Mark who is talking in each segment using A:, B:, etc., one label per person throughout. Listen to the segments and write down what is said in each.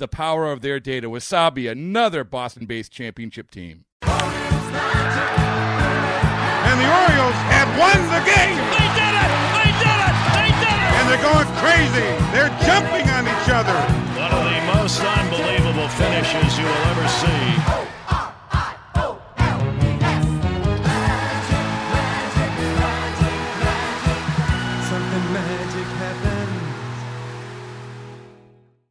A: the power of their data. Wasabi, another Boston based championship team.
B: And the Orioles have won the game.
C: They did it! They did it! They did it!
B: And they're going crazy. They're jumping on each other.
C: One of the most unbelievable finishes you will ever see.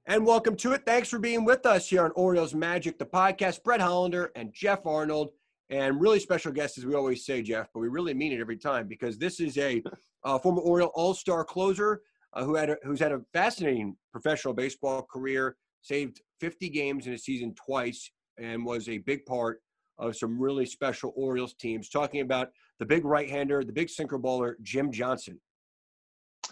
D: And welcome to it. Thanks for being with us here on Orioles Magic, the podcast. Brett Hollander and Jeff Arnold, and really special guest, as we always say, Jeff, but we really mean it every time because this is a uh, former Oriole All-Star closer uh, who had a, who's had a fascinating professional baseball career, saved 50 games in a season twice, and was a big part of some really special Orioles teams. Talking about the big right-hander, the big sinker baller, Jim Johnson.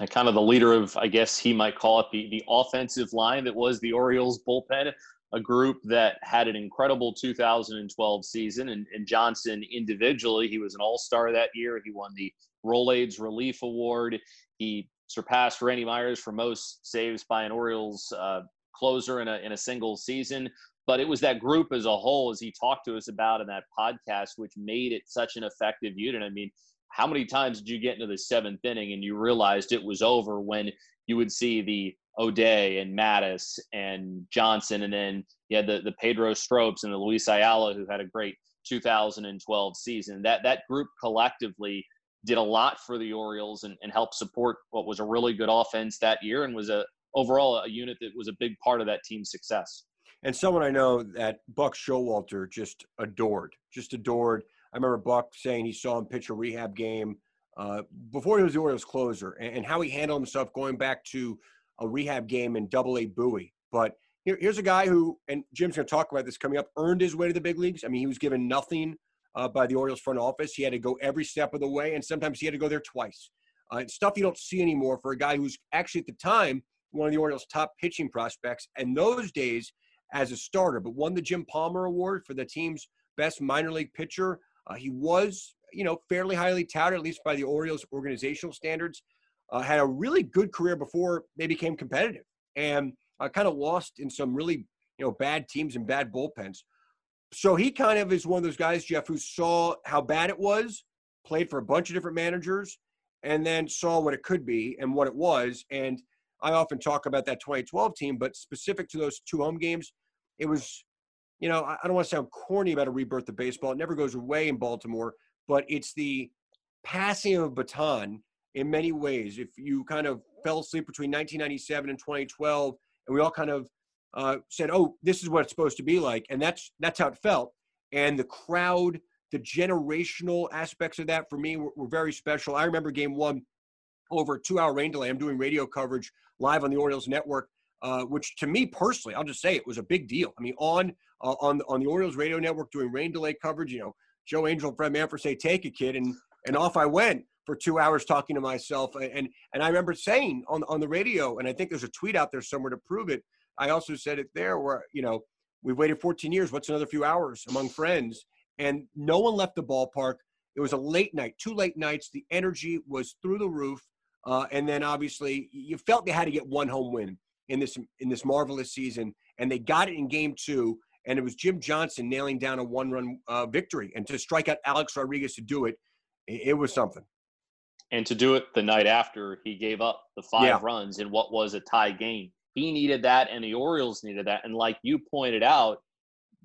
E: Kind of the leader of, I guess he might call it the the offensive line that was the Orioles bullpen, a group that had an incredible 2012 season. And, and Johnson individually, he was an All Star that year. He won the Rolaids Relief Award. He surpassed Randy Myers for most saves by an Orioles uh, closer in a in a single season. But it was that group as a whole, as he talked to us about in that podcast, which made it such an effective unit. I mean, how many times did you get into the seventh inning and you realized it was over when you would see the O'Day and Matusz and Johnson, and then you had the, the Pedro Strops and the Luis Ayala, who had a great 2012 season. That that group collectively did a lot for the Orioles and, and helped support what was a really good offense that year and was a overall a unit that was a big part of that team's success.
D: and someone I know that Buck Showalter just adored, just adored. I remember Buck saying he saw him pitch a rehab game uh, before he was the Orioles closer, and, and how he handled himself going back to a rehab game in Double A Bowie. But here, here's a guy who, and Jim's going to talk about this coming up, earned his way to the big leagues. I mean, he was given nothing uh, by the Orioles front office. He had to go every step of the way, and sometimes he had to go there twice. Uh, it's stuff you don't see anymore for a guy who's actually at the time one of the Orioles' top pitching prospects, and those days as a starter, but won the Jim Palmer Award for the team's best minor league pitcher. Uh, he was, you know, fairly highly touted, at least by the Orioles' organizational standards. Uh, had a really good career before they became competitive, and uh, kind of lost in some really, you know, bad teams and bad bullpens. So he kind of is one of those guys, Jeff, who saw how bad it was, played for a bunch of different managers, and then saw what it could be and what it was. And I often talk about that 2012 team, but specific to those two home games, it was, you know, I don't want to sound corny about a rebirth of baseball. It never goes away in Baltimore, but it's the passing of a baton in many ways. If you kind of fell asleep between 1997 and 2012, and we all kind of uh, said, "Oh, this is what it's supposed to be like," and that's that's how it felt. And the crowd, the generational aspects of that for me were, were very special. I remember Game One over a two-hour rain delay. I'm doing radio coverage live on the Orioles network, uh, which to me personally, I'll just say it was a big deal. I mean, on uh, on on the Orioles radio network doing rain delay coverage, you know, Joe Angel and Fred Manfra say, "Take a kid," and and off I went for two hours talking to myself. And and I remember saying on on the radio, and I think there's a tweet out there somewhere to prove it. I also said it there, where you know we've waited 14 years. What's another few hours among friends? And no one left the ballpark. It was a late night, two late nights. The energy was through the roof. Uh, and then obviously you felt they had to get one home win in this in this marvelous season, and they got it in game two. And it was Jim Johnson nailing down a one-run uh, victory, and to strike out Alex Rodriguez to do it, it, it was something.
E: And to do it the night after he gave up the five
D: Yeah.
E: runs in what was a tie game. he needed that, and the Orioles needed that. And like you pointed out,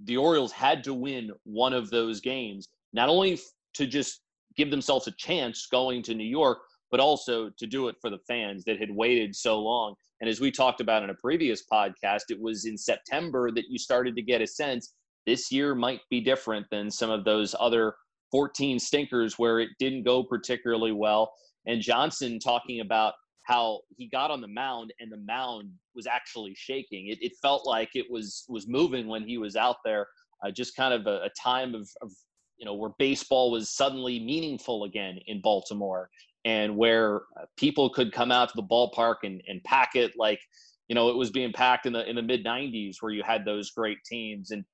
E: the Orioles had to win one of those games, not only to just give themselves a chance going to New York, but also to do it for the fans that had waited so long. And as we talked about in a previous podcast, it was in September that you started to get a sense this year might be different than some of those other 14 stinkers where it didn't go particularly well. And Johnson talking about how he got on the mound and the mound was actually shaking. It, it felt like it was was moving when he was out there. Uh, just kind of a, a time of, of you know where baseball was suddenly meaningful again in Baltimore, and where people could come out to the ballpark and, and pack it like you know it was being packed in the in the mid 90s where you had those great teams. And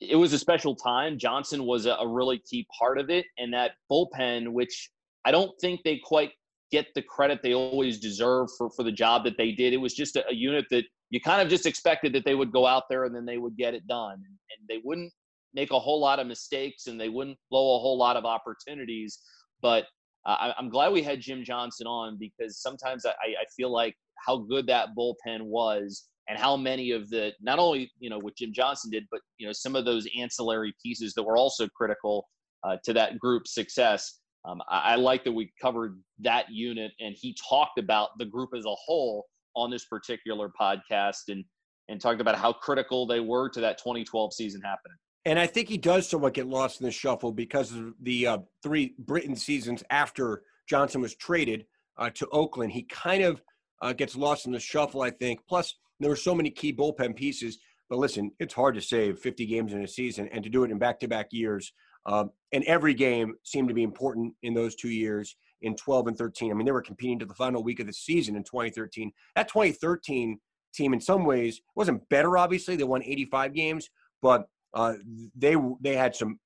E: it was a special time. Johnson was a, really key part of it. And that bullpen which i don't think they quite get the credit they always deserve for for the job that they did. It was just a, a unit that you kind of just expected that they would go out there and then they would get it done. And, they wouldn't make a whole lot of mistakes and they wouldn't blow a whole lot of opportunities. But I, am glad we had Jim Johnson on because sometimes I, I feel like how good that bullpen was and how many of the not only you know what Jim Johnson did, but you know some of those ancillary pieces that were also critical uh, to that group's success. Um, I, I, like that we covered that unit, and he talked about the group as a whole on this particular podcast, and and talked about how critical they were to that 2012 season happening.
D: And I think he does somewhat get lost in the shuffle because of the uh, three Britton seasons after Johnson was traded uh, to Oakland. He kind of uh, gets lost in the shuffle, I think. Plus, there were so many key bullpen pieces. But listen, it's hard to save 50 games in a season and to do it in back to back years. Um, and every game seemed to be important in those two years in 12 and 13. I mean, they were competing to the final week of the season in 2013. That 2013 team, in some ways, wasn't better, obviously. They won 85 games, but uh, they they had some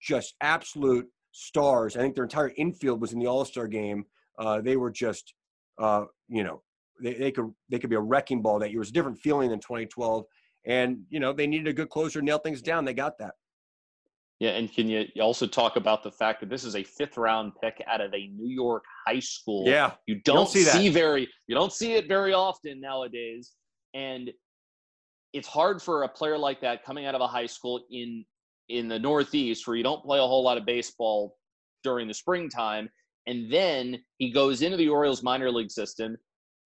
D: just absolute stars. I think their entire infield was in the All Star game. Uh, they were just, uh, you know, they, they could they could be a wrecking ball that year. It was a different feeling than 2012, and you know they needed a good closer, nail things down. They got that.
E: Yeah, and can you also talk about the fact that this is a fifth round pick out of a New York high school?
D: Yeah,
E: you don't, you don't see, see very you don't see it very often nowadays, and it's hard for a player like that coming out of a high school in in the Northeast where you don't play a whole lot of baseball during the springtime, and then he goes into the Orioles minor league system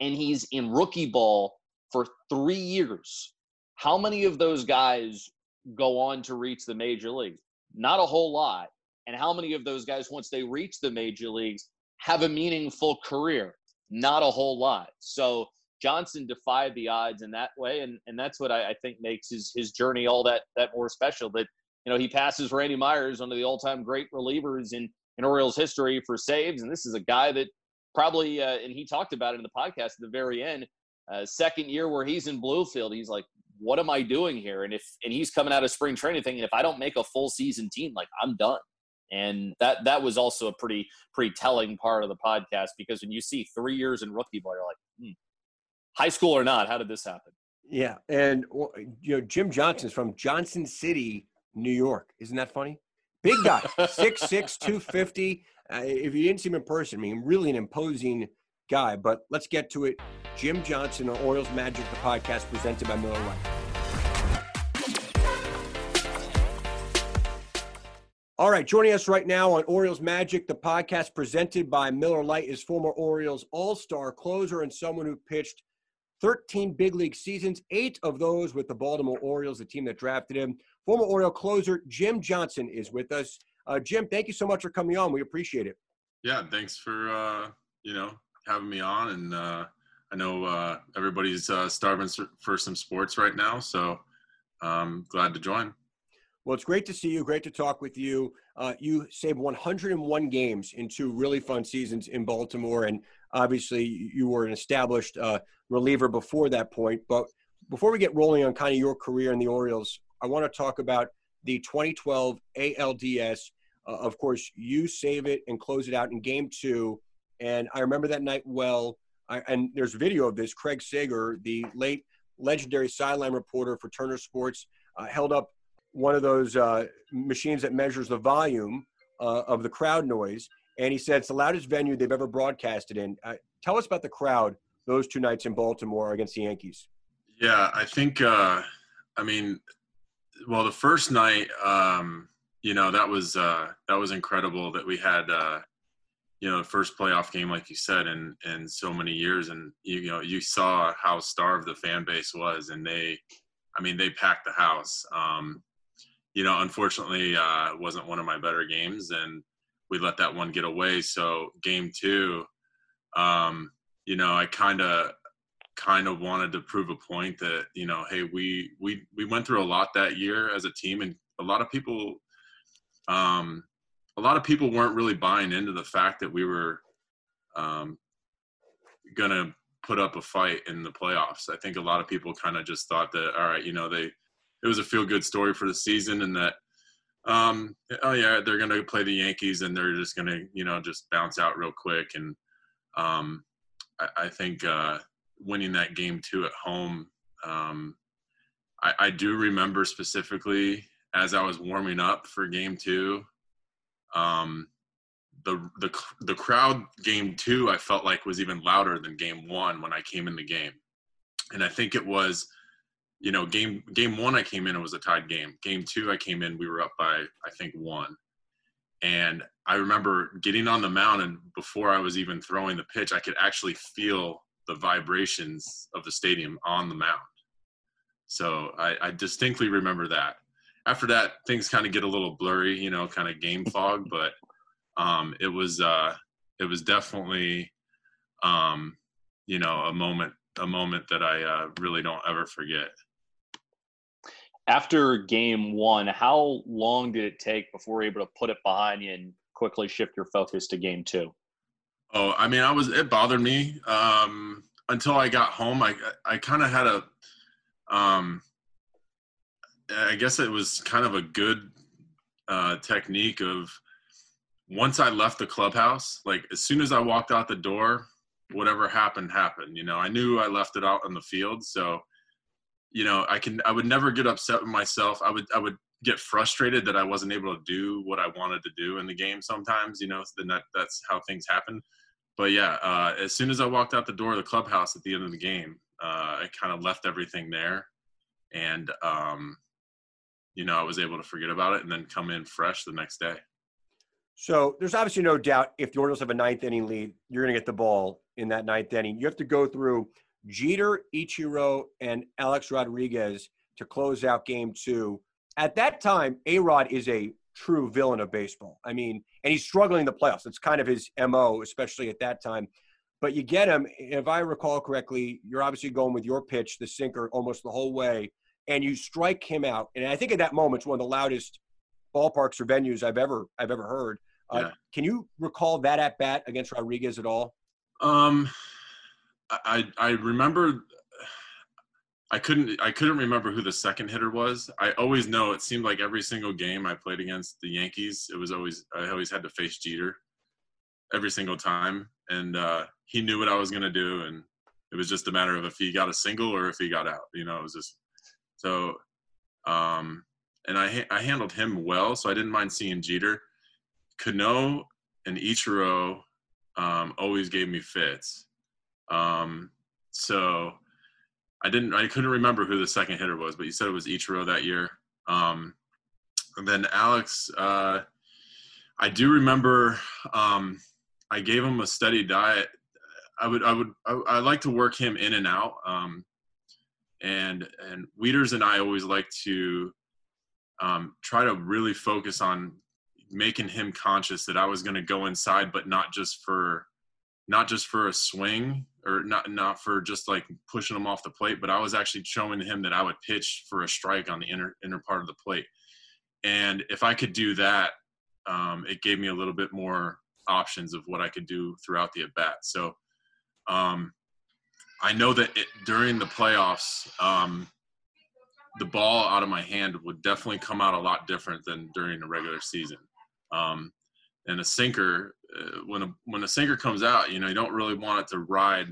E: and he's in rookie ball for three years. How many of those guys go on to reach the major leagues? Not a whole lot. And how many of those guys, once they reach the major leagues, have a meaningful career? Not a whole lot. So Johnson defied the odds in that way, and and that's what I, I, think makes his his journey all that that more special. That you know he passes Randy Myers, one of the all time great relievers in in Orioles history for saves, and this is a guy that probably uh, and he talked about it in the podcast at the very end. Uh, second year where he's in Bluefield, he's like, "What am I doing here?" And if and he's coming out of spring training thinking, if I don't make a full season team, like I'm done. And that that was also a pretty pretty telling part of the podcast because when you see three years in rookie ball, you're like, hmm, high school or not, how did this happen?
D: Yeah, and you know Jim Johnson's from Johnson City, New York. Isn't that funny? Big guy, six six, two fifty. Uh, if you didn't see him in person, I mean, really an imposing guy. But let's get to it. Jim Johnson on Orioles Magic, the podcast presented by Miller Lite. All right, joining us right now on Orioles Magic, the podcast presented by Miller Lite, is former Orioles All Star closer and someone who pitched 13 big league seasons, eight of those with the Baltimore Orioles, the team that drafted him. Former Oriole closer Jim Johnson is with us. Uh, Jim, thank you so much for coming on. We appreciate it.
F: Yeah, thanks for uh, you know having me on, and uh, I know uh, everybody's uh, starving for some sports right now, so I'm um, glad to join.
D: Well, it's great to see you. Great to talk with you. Uh, you saved 101 games in two really fun seasons in Baltimore, and obviously you were an established uh, reliever before that point. But before we get rolling on kind of your career in the Orioles, I want to talk about the 2012 ALDS. Uh, of course, you save it and close it out in Game Two, and I remember that night well. I, and there's video of this. Craig Sager, the late legendary sideline reporter for Turner Sports, uh, held up one of those uh, machines that measures the volume uh, of the crowd noise, and he said it's the loudest venue they've ever broadcasted in. Uh, tell us about the crowd those two nights in Baltimore against the Yankees?
F: Yeah, I think. Uh, I mean, well, the first night, um, you know, that was uh, that was incredible that we had, uh, you know, the first playoff game, like you said, in in so many years, and you, you know, you saw how starved the fan base was, and they, I mean, they packed the house. Um, you know, unfortunately, uh, wasn't one of my better games, and we let that one get away. So game two, um, you know, I kind of kind of wanted to prove a point that you know, hey, we we we went through a lot that year as a team, and a lot of people, um, a lot of people weren't really buying into the fact that we were um, gonna put up a fight in the playoffs. I think a lot of people kind of just thought that, all right, you know, they it was a feel good story for the season, and that um, oh yeah, they're gonna play the Yankees, and they're just gonna you know just bounce out real quick, and um, I, I think uh, winning that game two at home. Um, I, I do remember specifically as I was warming up for game two. Um, the the the crowd game two I felt like was even louder than game one when I came in the game, and I think it was, you know, game game one I came in it was a tied game. Game two I came in we were up by I think one, and I remember getting on the mound and before I was even throwing the pitch I could actually feel the vibrations of the stadium on the mound. So I, I distinctly remember that. After that, things kind of get a little blurry, you know, kind of game fog, but um, it was uh, it was definitely um, you know a moment a moment that I uh, really don't ever forget.
E: After game one, how long did it take before we were able to put it behind you and quickly shift your focus to game two?
F: Oh, I mean, I was it bothered me um, until I got home. I I kind of had a, um, I guess it was kind of a good uh, technique of once I left the clubhouse, like as soon as I walked out the door, whatever happened happened. You know, I knew I left it out on the field, so you know, I can I would never get upset with myself. I would I would get frustrated that I wasn't able to do what I wanted to do in the game sometimes, you know, then that that's how things happen but yeah, uh, as soon as I walked out the door of the clubhouse at the end of the game, uh, I kind of left everything there, and um, you know I was able to forget about it and then come in fresh the next day.
D: So there's obviously no doubt if the Orioles have a ninth inning lead, you're going to get the ball in that ninth inning. You have to go through Jeter, Ichiro, and Alex Rodriguez to close out game two. At that time, A Rod is a true villain of baseball. I mean, and he's struggling in the playoffs. It's kind of his MO, especially at that time. But you get him, if I recall correctly, you're obviously going with your pitch, the sinker, almost the whole way, and you strike him out. And I think at that moment, it's one of the loudest ballparks or venues I've ever I've ever heard. Uh, yeah. Can you recall that at bat against Rodriguez at all?
F: Um, I I remember I couldn't I couldn't remember who the second hitter was. I always know it seemed like every single game I played against the Yankees, it was always I always had to face Jeter every single time, and uh, he knew what I was gonna do, and it was just a matter of if he got a single or if he got out. You know, it was just so. Um, and I I handled him well, so I didn't mind seeing Jeter. Cano and Ichiro um, always gave me fits. Um, so I didn't. I couldn't remember who the second hitter was, but you said it was Ichiro that year. Um, and then Alex, uh, I do remember. Um, I gave him a steady diet. I would. I would. I, I like to work him in and out. Um, and and Wieters and I always like to um, try to really focus on making him conscious that I was going to go inside, but not just for not just for a swing or not not for just like pushing him off the plate, but I was actually showing him that I would pitch for a strike on the inner inner part of the plate. And if I could do that, um, it gave me a little bit more options of what I could do throughout the at bat. So um, I know that it, during the playoffs, um, the ball out of my hand would definitely come out a lot different than during the regular season. Um, and a sinker uh, when a when a sinker comes out, you know, you don't really want it to ride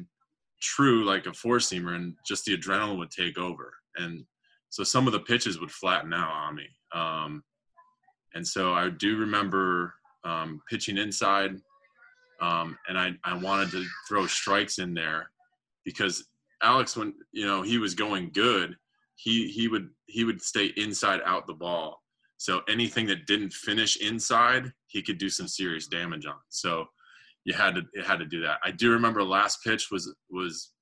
F: true like a four seamer, and just the adrenaline would take over, and so some of the pitches would flatten out on me. Um, and so I do remember um, pitching inside, um, and I I wanted to throw strikes in there, because Alex, when you know he was going good, he he would he would stay inside out the ball. So anything that didn't finish inside, he could do some serious damage on. So you had to you had to do that. I do remember last pitch was was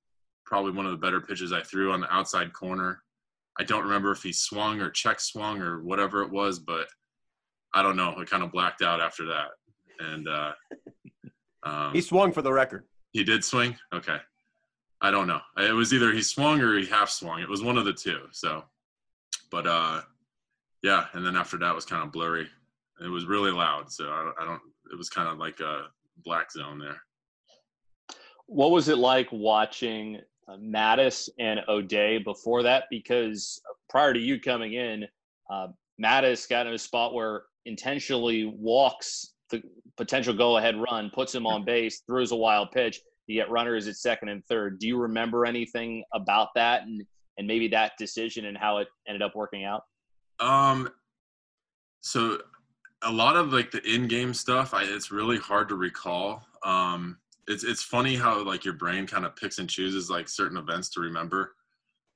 F: probably one of the better pitches I threw on the outside corner. I don't remember if he swung or check swung or whatever it was, but I don't know. I kind of blacked out after that. And uh, um,
D: He swung for the record.
F: he did swing. Okay, I don't know. It was either he swung or he half swung. It was one of the two. So, but uh, yeah. And then after that was kind of blurry. It was really loud. So I, I don't. It was kind of like a black zone there.
E: What was it like watching uh, Matusz and O'Day before that? Because prior to you coming in, uh, Matusz got in a spot where intentionally walks the potential go-ahead run, puts him on base, throws a wild pitch. You get runners at second and third. Do you remember anything about that and and maybe that decision and how it ended up working out?
F: Um, so a lot of like the in-game stuff, I, it's really hard to recall. Um, it's it's funny how like your brain kind of picks and chooses like certain events to remember.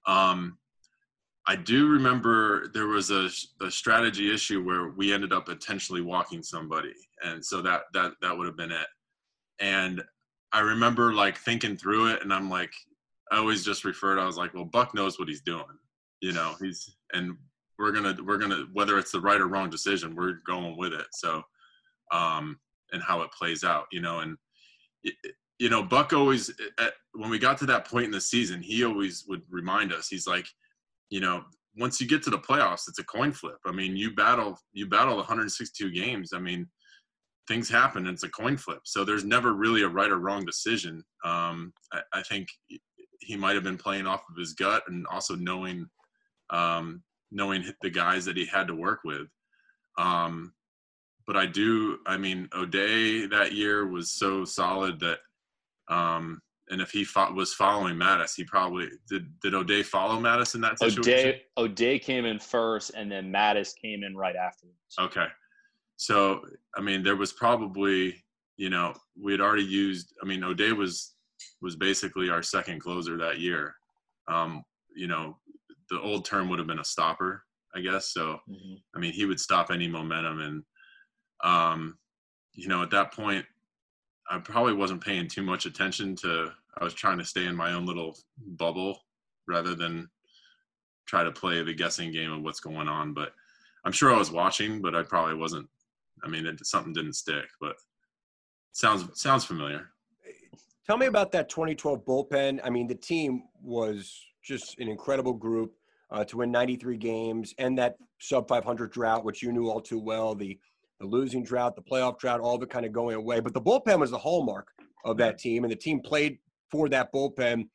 F: Um, I do remember there was a, a strategy issue where we ended up intentionally walking somebody, and so that that that would have been it. And I remember like thinking through it, and I'm like, I always just referred. I was like, well, Buck knows what he's doing, you know. He's and we're gonna we're gonna whether it's the right or wrong decision, we're going with it. So, um, and how it plays out, you know, and it, you know, Buck always at, when we got to that point in the season, he always would remind us. He's like, you know, once you get to the playoffs, it's a coin flip. I mean, you battle you battle 162 games. I mean, things happen. It's a coin flip. So there's never really a right or wrong decision. Um, I, I think he might have been playing off of his gut and also knowing um, knowing the guys that he had to work with. Um, but I do. I mean, O'Day that year was so solid that. Um, and if he fought, was following Matusz, he probably did. Did O'Day follow Matusz in that situation?
E: O'Day O'Day came in first, and then Matusz came in right afterwards.
F: Okay. So, I mean, there was probably, you know, we had already used, I mean, O'Day was, was basically our second closer that year. Um, you know, the old term would have been a stopper, I guess. So,
E: Mhm.
F: I mean, he would stop any momentum. And, um, you know, at that point, I probably wasn't paying too much attention to, I was trying to stay in my own little bubble rather than try to play the guessing game of what's going on. But I'm sure I was watching, but I probably wasn't. I mean, it, something didn't stick, but sounds sounds familiar.
D: Tell me about that 2012 bullpen. I mean, the team was just an incredible group uh, to win 93 games and that sub 500 drought, which you knew all too well. The the losing drought, the playoff drought, all of it kind of going away. But the bullpen was the hallmark of that team, and the team played for that bullpen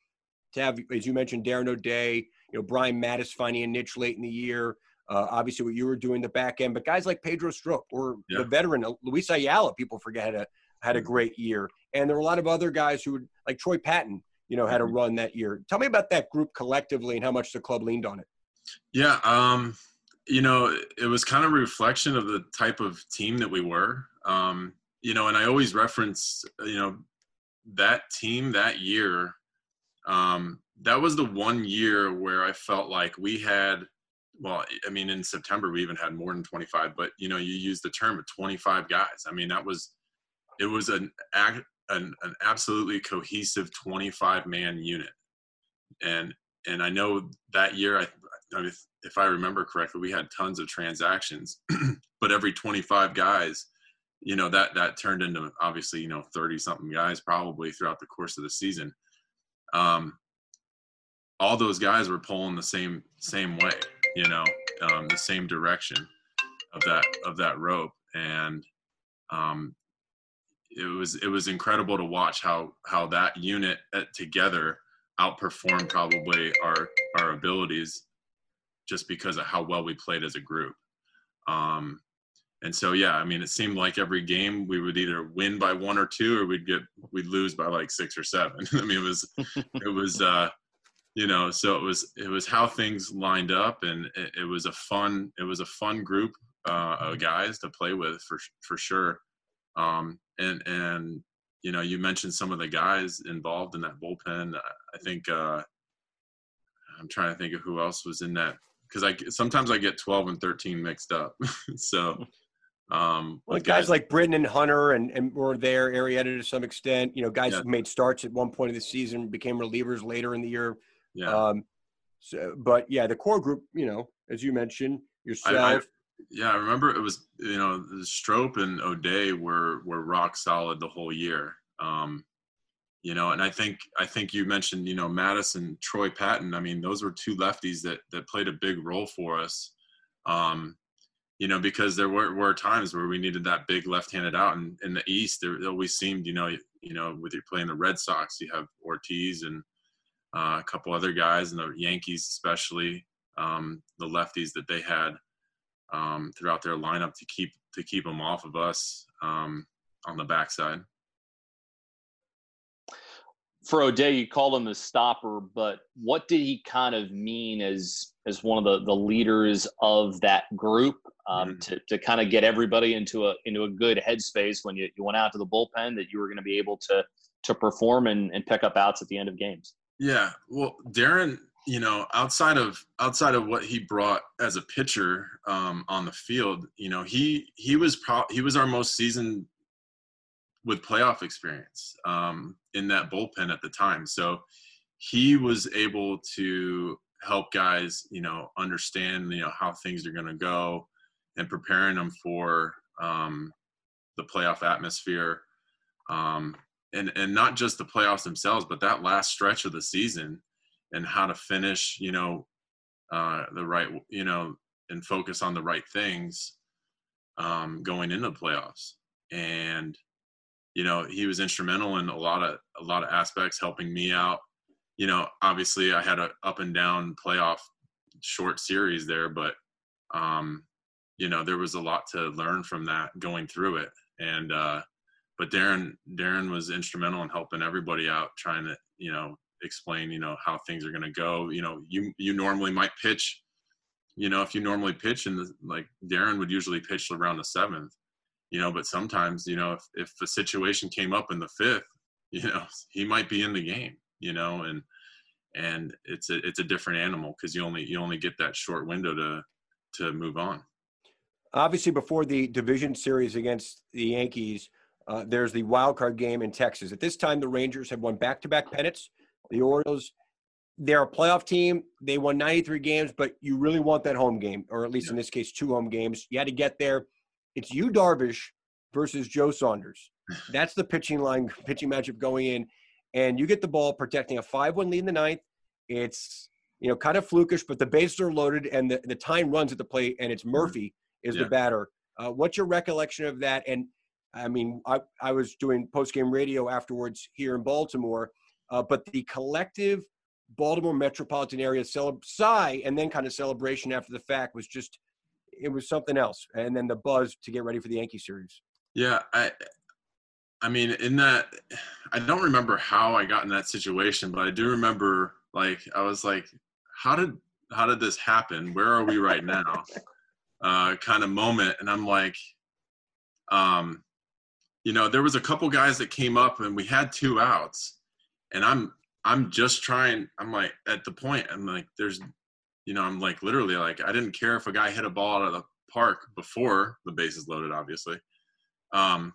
D: to have, as you mentioned, Darren O'Day, you know, Brian Matusz finding a niche late in the year. Uh, obviously, what you were doing the back end, but guys like Pedro Strop or
F: Yeah.
D: the veteran uh, Luis Ayala, people forget had a had a great year, and there were a lot of other guys who, would, like Troy Patton, you know, had a run that year. Tell me about that group collectively and how much the club leaned on it.
F: Yeah, um, you know, it was kind of a reflection of the type of team that we were. Um, you know, and I always reference, you know, that team that year. Um, that was the one year where I felt like we had, well, I mean, in September we even had more than 25, but you know, you use the term of 25 guys. I mean, that was, it was an act, an, an absolutely cohesive 25 man unit. And, and I know that year, I, I mean, if I remember correctly, we had tons of transactions, but every 25 guys, you know, that, that turned into obviously, you know, 30 something guys probably throughout the course of the season. Um, all those guys were pulling the same, same way, you know, um, the same direction of that, of that rope. And, um, it was, it was incredible to watch how, how that unit uh, together outperformed probably our, our abilities just because of how well we played as a group. Um, and so, yeah, I mean, it seemed like every game we would either win by one or two, or we'd get we'd lose by like six or seven. I mean, it was it was uh, you know, so it was it was how things lined up, and it, it was a fun it was a fun group uh, of guys to play with for for sure. Um, and and you know, you mentioned some of the guys involved in that bullpen. I think uh, I'm trying to think of who else was in that because I sometimes I get 12 and 13 mixed up. so, um,
D: well, guys, guys, like Britton and Hunter and, and were there, Arrieta to some extent. You know, guys yeah. who made starts at one point of the season, became relievers later in the year.
F: Yeah.
D: Um, so, but yeah, the core group, you know, as you mentioned, yourself.
F: Yeah, I remember it was you know Strop and O'Day were were rock solid the whole year. Um, you know, and I think I think you mentioned you know Madison, Troy Patton. I mean, those were two lefties that that played a big role for us. Um, you know, because there were, were times where we needed that big left-handed out, and in the East, there always seemed, you know, you know, with you playing the Red Sox, you have Ortiz and uh, a couple other guys, and the Yankees especially, um, the lefties that they had um, throughout their lineup to keep to keep them off of us um, on the backside
E: for O'Day, you called him the stopper, but what did he kind of mean as as one of the, the leaders of that group um, mm-hmm. to, to kind of get everybody into a into a good headspace when you, you went out to the bullpen that you were going to be able to to perform and, and pick up outs at the end of games?
F: Yeah, well, Darren, you know, outside of outside of what he brought as a pitcher um, on the field, you know, he he was pro- he was our most seasoned with playoff experience um, in that bullpen at the time. So he was able to help guys, you know, understand, you know, how things are going to go and preparing them for um, the playoff atmosphere. Um, and, and not just the playoffs themselves, but that last stretch of the season and how to finish, you know, uh, the right, you know, and focus on the right things um, going into the playoffs. And you know he was instrumental in a lot of a lot of aspects helping me out you know obviously i had a up and down playoff short series there but um you know there was a lot to learn from that going through it and uh but darren darren was instrumental in helping everybody out trying to you know explain you know how things are going to go. You know you you normally might pitch you know if you normally pitch and like darren would usually pitch around the seventh you know but sometimes you know if, if a situation came up in the fifth you know he might be in the game you know and and it's a it's a different animal because you only you only get that short window to to move on.
D: Obviously before the division series against the yankees uh, there's the wild card game in texas. At this time the rangers have won back-to-back pennants the orioles they're a playoff team they won 93 games but you really want that home game or at least yeah. in this case two home games you had to get there it's you, Darvish versus Joe Saunders. That's the pitching line, pitching matchup going in. And you get the ball protecting a 5 1 lead in the ninth. It's, you know, kind of flukish, but the bases are loaded and the, the time runs at the plate, and it's mm-hmm. Murphy is yeah. the batter. Uh, what's your recollection of that? And I mean, I, I was doing post game radio afterwards here in Baltimore, uh, but the collective Baltimore metropolitan area celeb- sigh and then kind of celebration after the fact was just it was something else. And then the buzz to get ready for the Yankee series.
F: Yeah, I I mean, in that I don't remember how I got in that situation, but I do remember like I was like, how did how did this happen? Where are we right now? uh, kind of moment, and I'm like, um, you know, there was a couple guys that came up, and we had two outs, and I'm I'm just trying. I'm like at the point. I'm like, there's you know, I'm like literally like I didn't care if a guy hit a ball out of the park before the bases loaded, obviously. Um,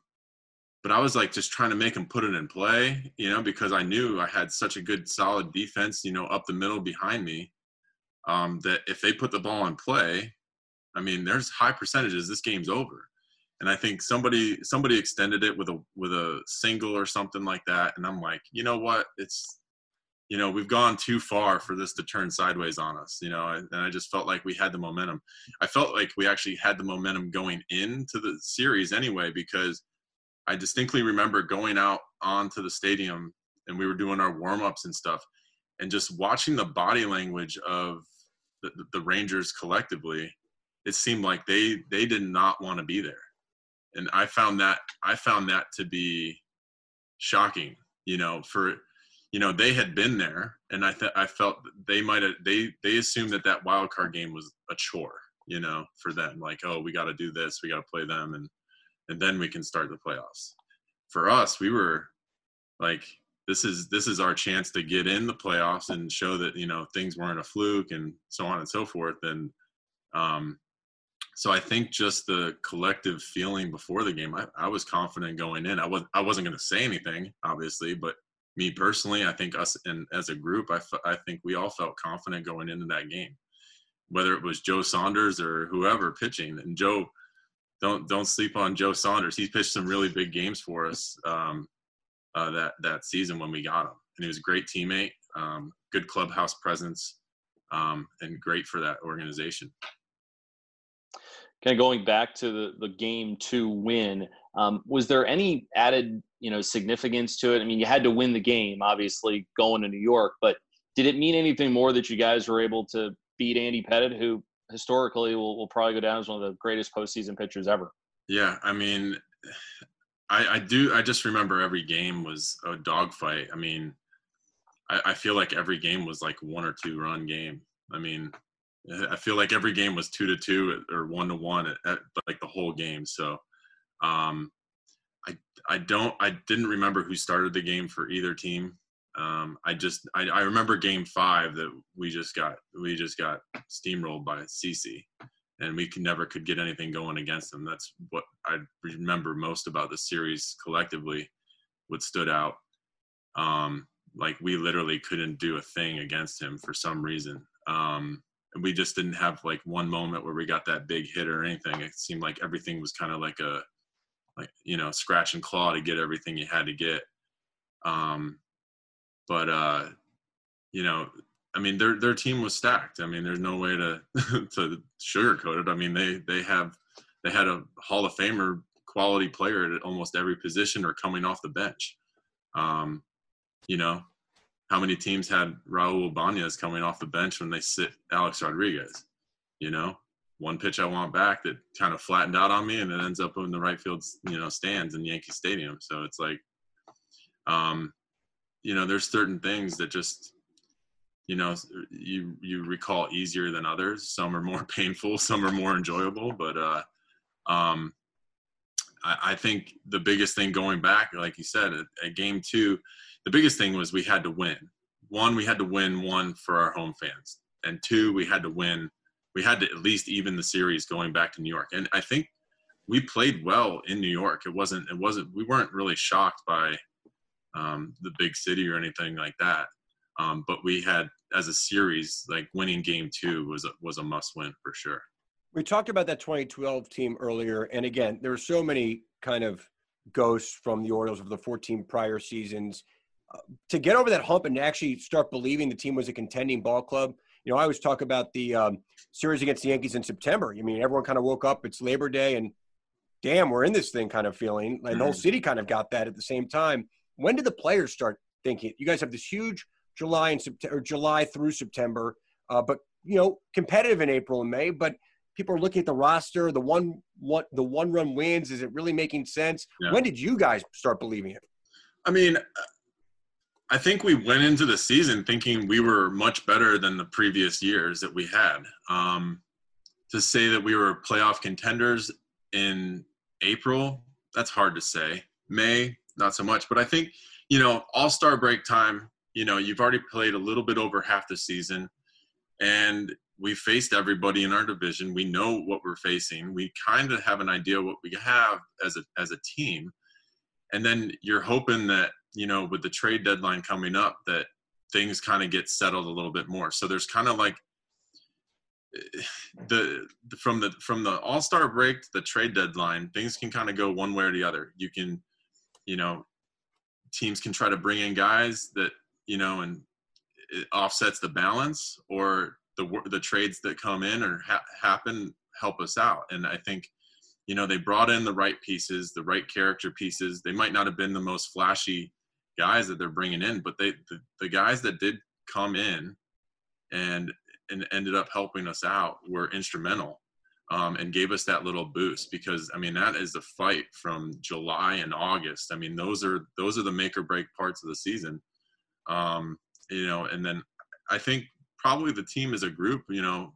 F: but I was like just trying to make him put it in play, you know, because I knew I had such a good solid defense, you know, up the middle behind me. Um, that if they put the ball in play, I mean, there's high percentages this game's over. And I think somebody somebody extended it with a with a single or something like that. And I'm like, you know what? It's you know we've gone too far for this to turn sideways on us you know and i just felt like we had the momentum i felt like we actually had the momentum going into the series anyway because i distinctly remember going out onto the stadium and we were doing our warm-ups and stuff and just watching the body language of the, the rangers collectively it seemed like they they did not want to be there and i found that i found that to be shocking you know for you know they had been there and i th- i felt they might have they they assumed that that wild card game was a chore you know for them like oh we got to do this we got to play them and and then we can start the playoffs for us we were like this is this is our chance to get in the playoffs and show that you know things weren't a fluke and so on and so forth. And um, so I think just the collective feeling before the game, I, I was confident going in. I was I wasn't going to say anything, obviously, but me personally, I think us and as a group, I, I think we all felt confident going into that game, whether it was Joe Saunders or whoever pitching. And Joe, don't don't sleep on Joe Saunders. He pitched some really big games for us um, uh, that that season when we got him, and he was a great teammate, um, good clubhouse presence, um, and great for that organization.
E: Kind of going back to the the game to win, um, was there any added you know significance to it? I mean, you had to win the game, obviously, going to New York, but did it mean anything more that you guys were able to beat Andy Pettitte, who historically will, will probably go down as one of the greatest postseason pitchers ever?
F: Yeah, I mean, I, I do. I just remember every game was a dogfight. I mean, I, I feel like every game was like one or two run game. I mean, I feel like every game was two to two or one to one like the whole game. So, um, I I don't I didn't remember who started the game for either team. Um, I just I, I remember game five that we just got we just got steamrolled by CC, and we could never could get anything going against them. That's what I remember most about the series collectively. What stood out, um, like we literally couldn't do a thing against him for some reason. Um, and we just didn't have like one moment where we got that big hit or anything. It seemed like everything was kind of like a like you know scratch and claw to get everything you had to get. Um but uh you know i mean their their team was stacked. I mean there's no way to to sugarcoat it. I mean they they have they had a hall of famer quality player at almost every position or coming off the bench. Um you know how many teams had Raul Ibanez coming off the bench when they sit Alex Rodriguez you know one pitch I want back that kind of flattened out on me, and it ends up in the right field, you know, stands in Yankee Stadium. So it's like, um, you know, there's certain things that just, you know, you you recall easier than others. Some are more painful, some are more enjoyable. But uh, um, I, I think the biggest thing going back, like you said, at, at game two, the biggest thing was we had to win. One, we had to win one for our home fans, and two, we had to win we had to at least even the series going back to New York. And I think we played well in New York. It wasn't it wasn't we weren't really shocked by um, the big city or anything like that. Um, but we had as a series like winning game two was a, was a must win for sure.
D: We talked about that 2012 team earlier, and again, there are so many kind of ghosts from the Orioles of the 14 prior seasons. To get over that hump and actually start believing the team was a contending ball club, you know, I always talk about the um, series against the Yankees in September. I mean, everyone kind of woke up. It's Labor Day, and damn, we're in this thing kind of feeling. And the whole mm-hmm. city kind of got that at the same time. When did the players start thinking? You guys have this huge July and September, July through September, uh, but you know, competitive in April and May. But people are looking at the roster, the one, what the one run wins. Is it really making sense? Yeah. When did you guys start believing it?
F: I mean, I think we went into the season thinking we were much better than the previous years that we had. Um, to say that we were playoff contenders in April, that's hard to say. May, not so much. But I think, you know, all star break time, you know, you've already played a little bit over half the season and we faced everybody in our division. We know what we're facing. We kind of have an idea what we have as a as a team. And then you're hoping that you know, with the trade deadline coming up, that things kind of get settled a little bit more. So there's kind of like the from the from the All Star break to the trade deadline, things can kind of go one way or the other. You can, you know, teams can try to bring in guys that you know and it offsets the balance, or the the trades that come in or ha- happen help us out. And I think you know they brought in the right pieces the right character pieces they might not have been the most flashy guys that they're bringing in, but they the, the guys that did come in and and ended up helping us out were instrumental um, and gave us that little boost because I mean that is the fight from July and August. I mean those are those are the make or break parts of the season. Um, you know, and then I think probably the team as a group, you know,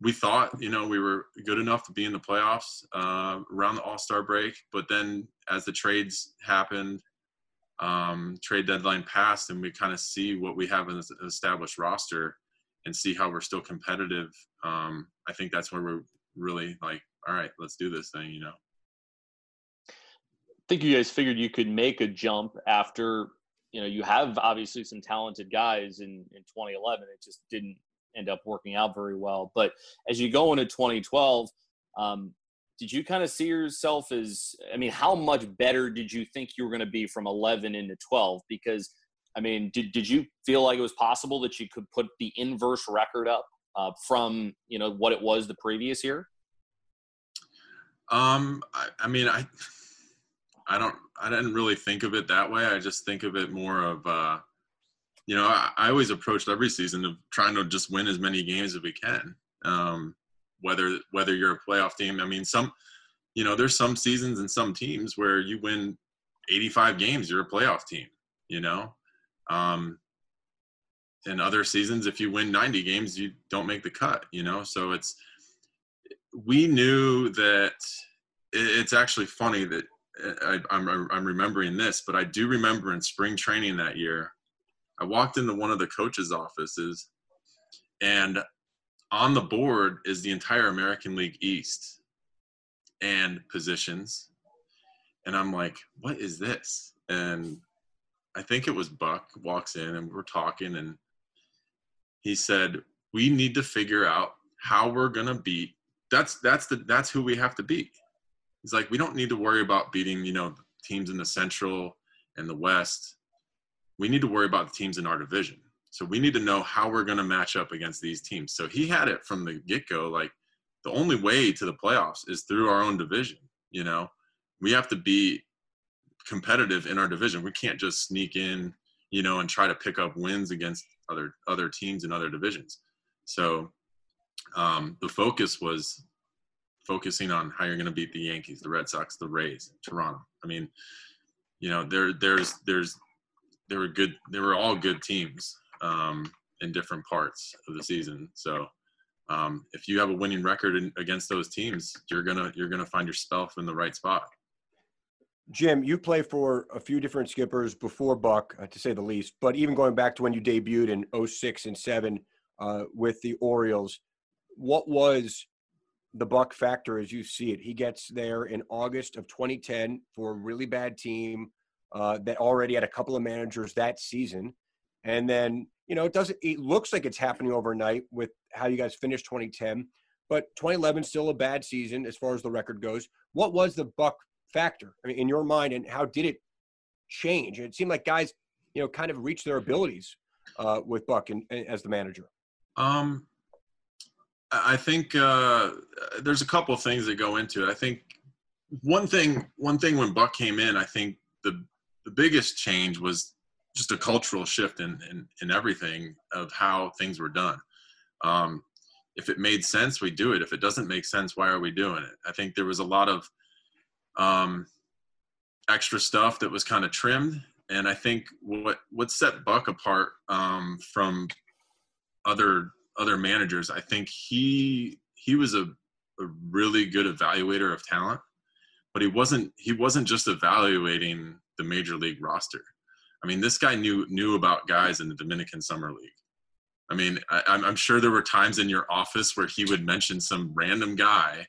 F: we thought you know we were good enough to be in the playoffs uh, around the All Star break, but then as the trades happened um, trade deadline passed and we kind of see what we have in this established roster and see how we're still competitive, um, I think that's where we're really like, all right, let's do this thing, you know.
E: I think you guys figured you could make a jump after you know you have obviously some talented guys in in 2011. It just didn't end up working out very well. But as you go into 2012, um, did you kind of see yourself as i mean how much better did you think you were going to be from 11 into 12 because i mean did, did you feel like it was possible that you could put the inverse record up uh, from you know what it was the previous year?
F: Um I, I mean i i don't i didn't really think of it that way. I just think of it more of uh you know i, I always approached every season of trying to just win as many games as we can. Um whether whether you're a playoff team. I mean, some you know, there's some seasons and some teams where you win 85 games, you're a playoff team. You know, um, in other seasons, if you win 90 games, you don't make the cut. You know, so it's we knew that it's actually funny that I, I'm I'm remembering this, but I do remember in spring training that year, I walked into one of the coaches' offices, and on the board is the entire American League East and positions. And I'm like, what is this? And I think it was Buck walks in and we're talking and he said, we need to figure out how we're going to beat that's that's the that's who we have to beat. He's like, we don't need to worry about beating, you know, teams in the central and the west. We need to worry about the teams in our division. So we need to know how we're going to match up against these teams. So he had it from the get go. Like the only way to the playoffs is through our own division. You know, we have to be competitive in our division. We can't just sneak in, you know, and try to pick up wins against other other teams in other divisions. So um, the focus was focusing on how you're going to beat the Yankees, the Red Sox, the Rays, Toronto. I mean, you know, there there's there's there were good. They were all good teams um, in different parts of the season. So um, if you have a winning record in, against those teams, you're gonna you're gonna find yourself in the right spot.
D: Jim, you play for a few different skippers before Buck, uh, to say the least. But even going back to when you debuted in 06 and 7 uh, with the Orioles, what was the Buck factor as you see it? He gets there in August of 2010 for a really bad team uh, that already had a couple of managers that season. And then, you know, it doesn't, it looks like it's happening overnight with how you guys finished 2010, but 2011 still a bad season as far as the record goes. What was the Buck factor I mean, in your mind, and how did it change? It seemed like guys, you know, kind of reached their abilities uh, with Buck and, and, as the manager.
F: Um, I think uh, there's a couple of things that go into it. I think one thing, one thing when Buck came in, I think the the biggest change was just a cultural shift in, in, in everything of how things were done. Um, if it made sense, we do it. If it doesn't make sense, why are we doing it? I think there was a lot of um, extra stuff that was kind of trimmed, and I think what what set Buck apart um, from other other managers, I think he he was a, a really good evaluator of talent, but he wasn't he wasn't just evaluating the major league roster. I mean, this guy knew knew about guys in the Dominican Summer League. I mean, I, I'm sure there were times in your office where he would mention some random guy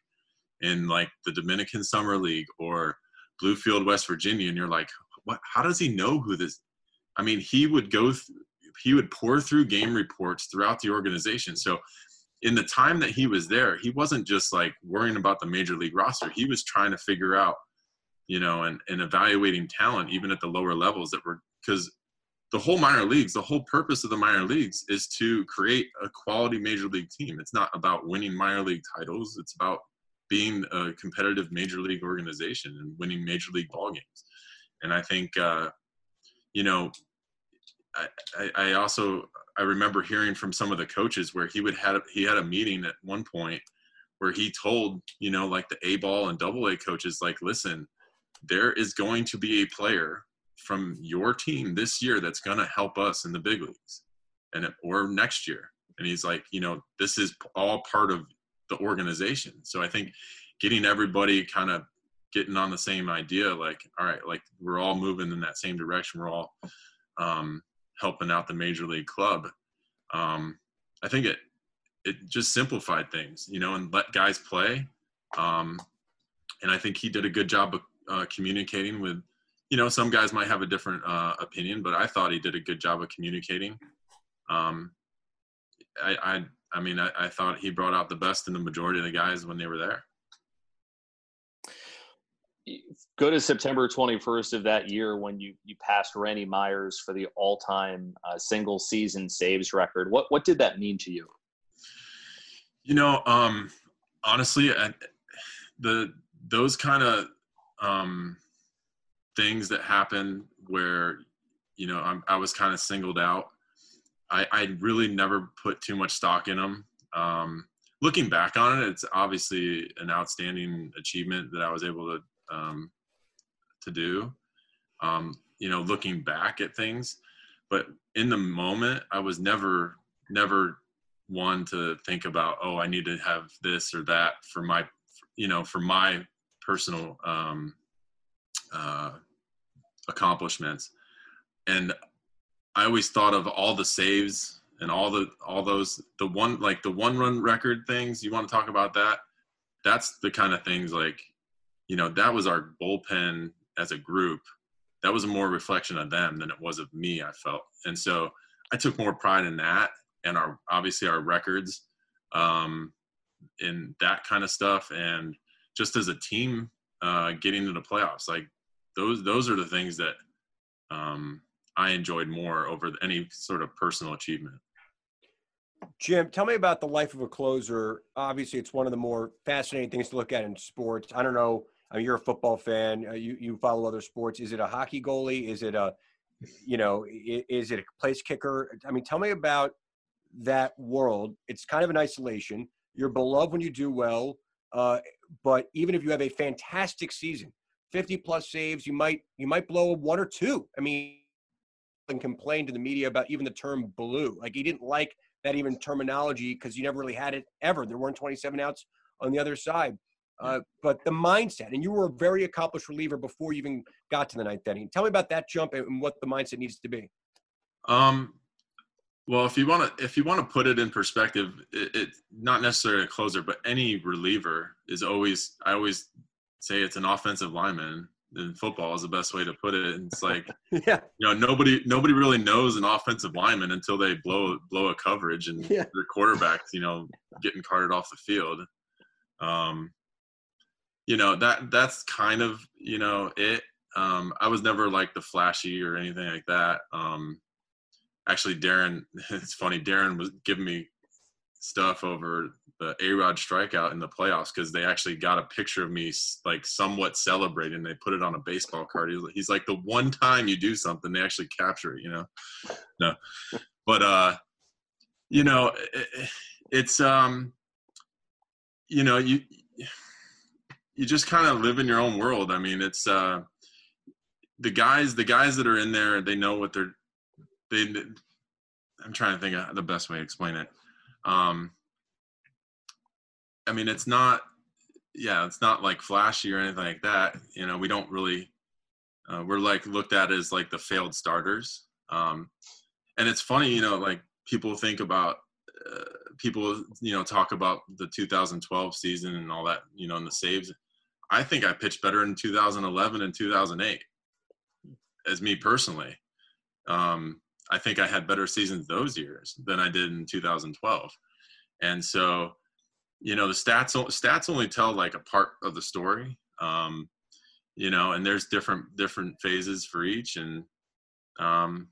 F: in like the Dominican Summer League or Bluefield, West Virginia, and you're like, what? How does he know who this? I mean, he would go, th- he would pour through game reports throughout the organization. So, in the time that he was there, he wasn't just like worrying about the major league roster. He was trying to figure out, you know, and, and evaluating talent even at the lower levels that were because the whole minor leagues, the whole purpose of the minor leagues is to create a quality major league team. It's not about winning minor league titles. It's about being a competitive major league organization and winning major league ball games. And I think, uh, you know, I, I, I also I remember hearing from some of the coaches where he would had he had a meeting at one point where he told you know like the A ball and double A coaches like listen there is going to be a player from your team this year that's going to help us in the big leagues and or next year and he's like you know this is all part of the organization so i think getting everybody kind of getting on the same idea. Like, all right, like we're all moving in that same direction. We're all um, helping out the major league club. Um, I think it it just simplified things, you know, and let guys play. Um, and I think he did a good job of uh, communicating with, you know, some guys might have a different uh, opinion, but I thought he did a good job of communicating. Um, I, I, I mean, I, I thought he brought out the best in the majority of the guys when they were there.
E: Go to September 21st of that year when you you passed Randy Myers for the all-time uh, single season saves record. What what did that mean to you?
F: You know, um, honestly, I, the those kind of um, things that happen where you know I'm, i was kind of singled out. I, I really never put too much stock in them. Um, looking back on it, it's obviously an outstanding achievement that I was able to um, to do. Um, you know, looking back at things, but in the moment, I was never never one to think about oh I need to have this or that for my you know for my personal um, uh, accomplishments, and I always thought of all the saves and all the all those the one like the one run record things. You want to talk about that? That's the kind of things like you know that was our bullpen as a group that was more reflection of them than it was of me i felt and so i took more pride in that and our obviously our records um in that kind of stuff and just as a team uh getting to the playoffs like those those are the things that um i enjoyed more over any sort of personal achievement
D: Jim, tell me about the life of a closer. Obviously, it's one of the more fascinating things to look at in sports. I don't know I mean, you're a football fan. Uh, you you follow other sports. Is it a hockey goalie? Is it a, you know, is it a place kicker? I mean, tell me about that world. It's kind of an isolation. You're beloved when you do well, uh, but even if you have a fantastic season, 50 plus saves, you might you might blow one or two. I mean, and complain to the media about even the term blue. Like he didn't like that even terminology because you never really had it ever. There weren't 27 outs on the other side. Uh, but the mindset, and you were a very accomplished reliever before you even got to the ninth inning. Tell me about that jump and what the mindset needs to be.
F: Um, well, if you want to, if you want to put it in perspective, it, it not necessarily a closer, but any reliever is always. I always say it's an offensive lineman in football is the best way to put it. It's like,
D: yeah,
F: you know, nobody nobody really knows an offensive lineman until they blow blow a coverage and yeah. their quarterbacks, you know, getting carted off the field. Um, you know that that's kind of you know it um i was never like the flashy or anything like that um actually darren it's funny darren was giving me stuff over the a-rod strikeout in the playoffs because they actually got a picture of me like somewhat celebrating they put it on a baseball card he's like the one time you do something they actually capture it you know no but uh you know it, it's um you know you you just kind of live in your own world. I mean, it's uh, the guys the guys that are in there. They know what they're they. I'm trying to think of the best way to explain it. Um, I mean, it's not. Yeah, it's not like flashy or anything like that. You know, we don't really. Uh, we're like looked at as like the failed starters. Um, and it's funny, you know, like people think about uh, people, you know, talk about the 2012 season and all that, you know, and the saves I think I pitched better in 2011 and 2008 as me personally. Um, I think I had better seasons those years than I did in 2012. And so, you know, the stats stats only tell like a part of the story. Um, you know, and there's different different phases for each, and um,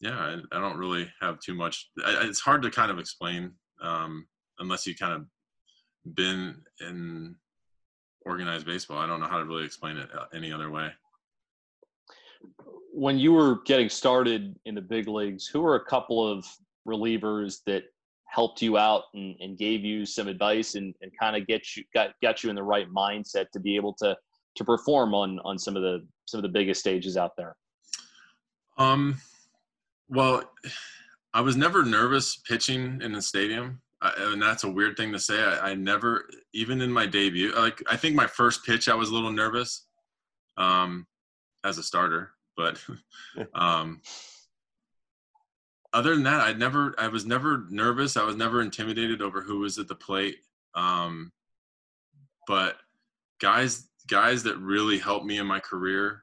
F: yeah, I, I don't really have too much. I, it's hard to kind of explain um, unless you kind of been in organized baseball. I don't know how to really explain it uh, any other way.
E: When you were getting started in the big leagues, who were a couple of relievers that helped you out and, and gave you some advice and, and kind of get you got got you in the right mindset to be able to to perform on on some of the some of the biggest stages out there?
F: Um, well, I was never nervous pitching in the stadium. I, and that's a weird thing to say. I, I, never, even in my debut, like I think my first pitch, I was a little nervous, um, as a starter. But um, other than that, I never, I was never nervous. I was never intimidated over who was at the plate. Um, but guys, guys that really helped me in my career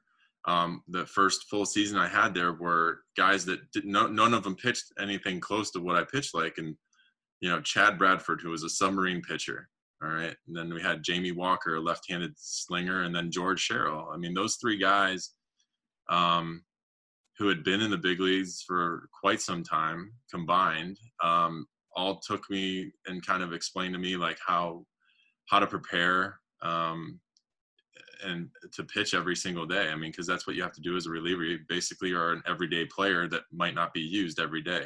F: um, the first full season I had there were guys that did no, none of them pitched anything close to what I pitched like. And, you know, Chad Bradford, who was a submarine pitcher. All right. And then we had Jamie Walker, a left handed slinger, and then George Sherrill. I mean, those three guys um, who had been in the big leagues for quite some time combined um, all took me and kind of explained to me like how how to prepare um, and to pitch every single day. I mean, because that's what you have to do as a reliever. You basically are an everyday player that might not be used every day.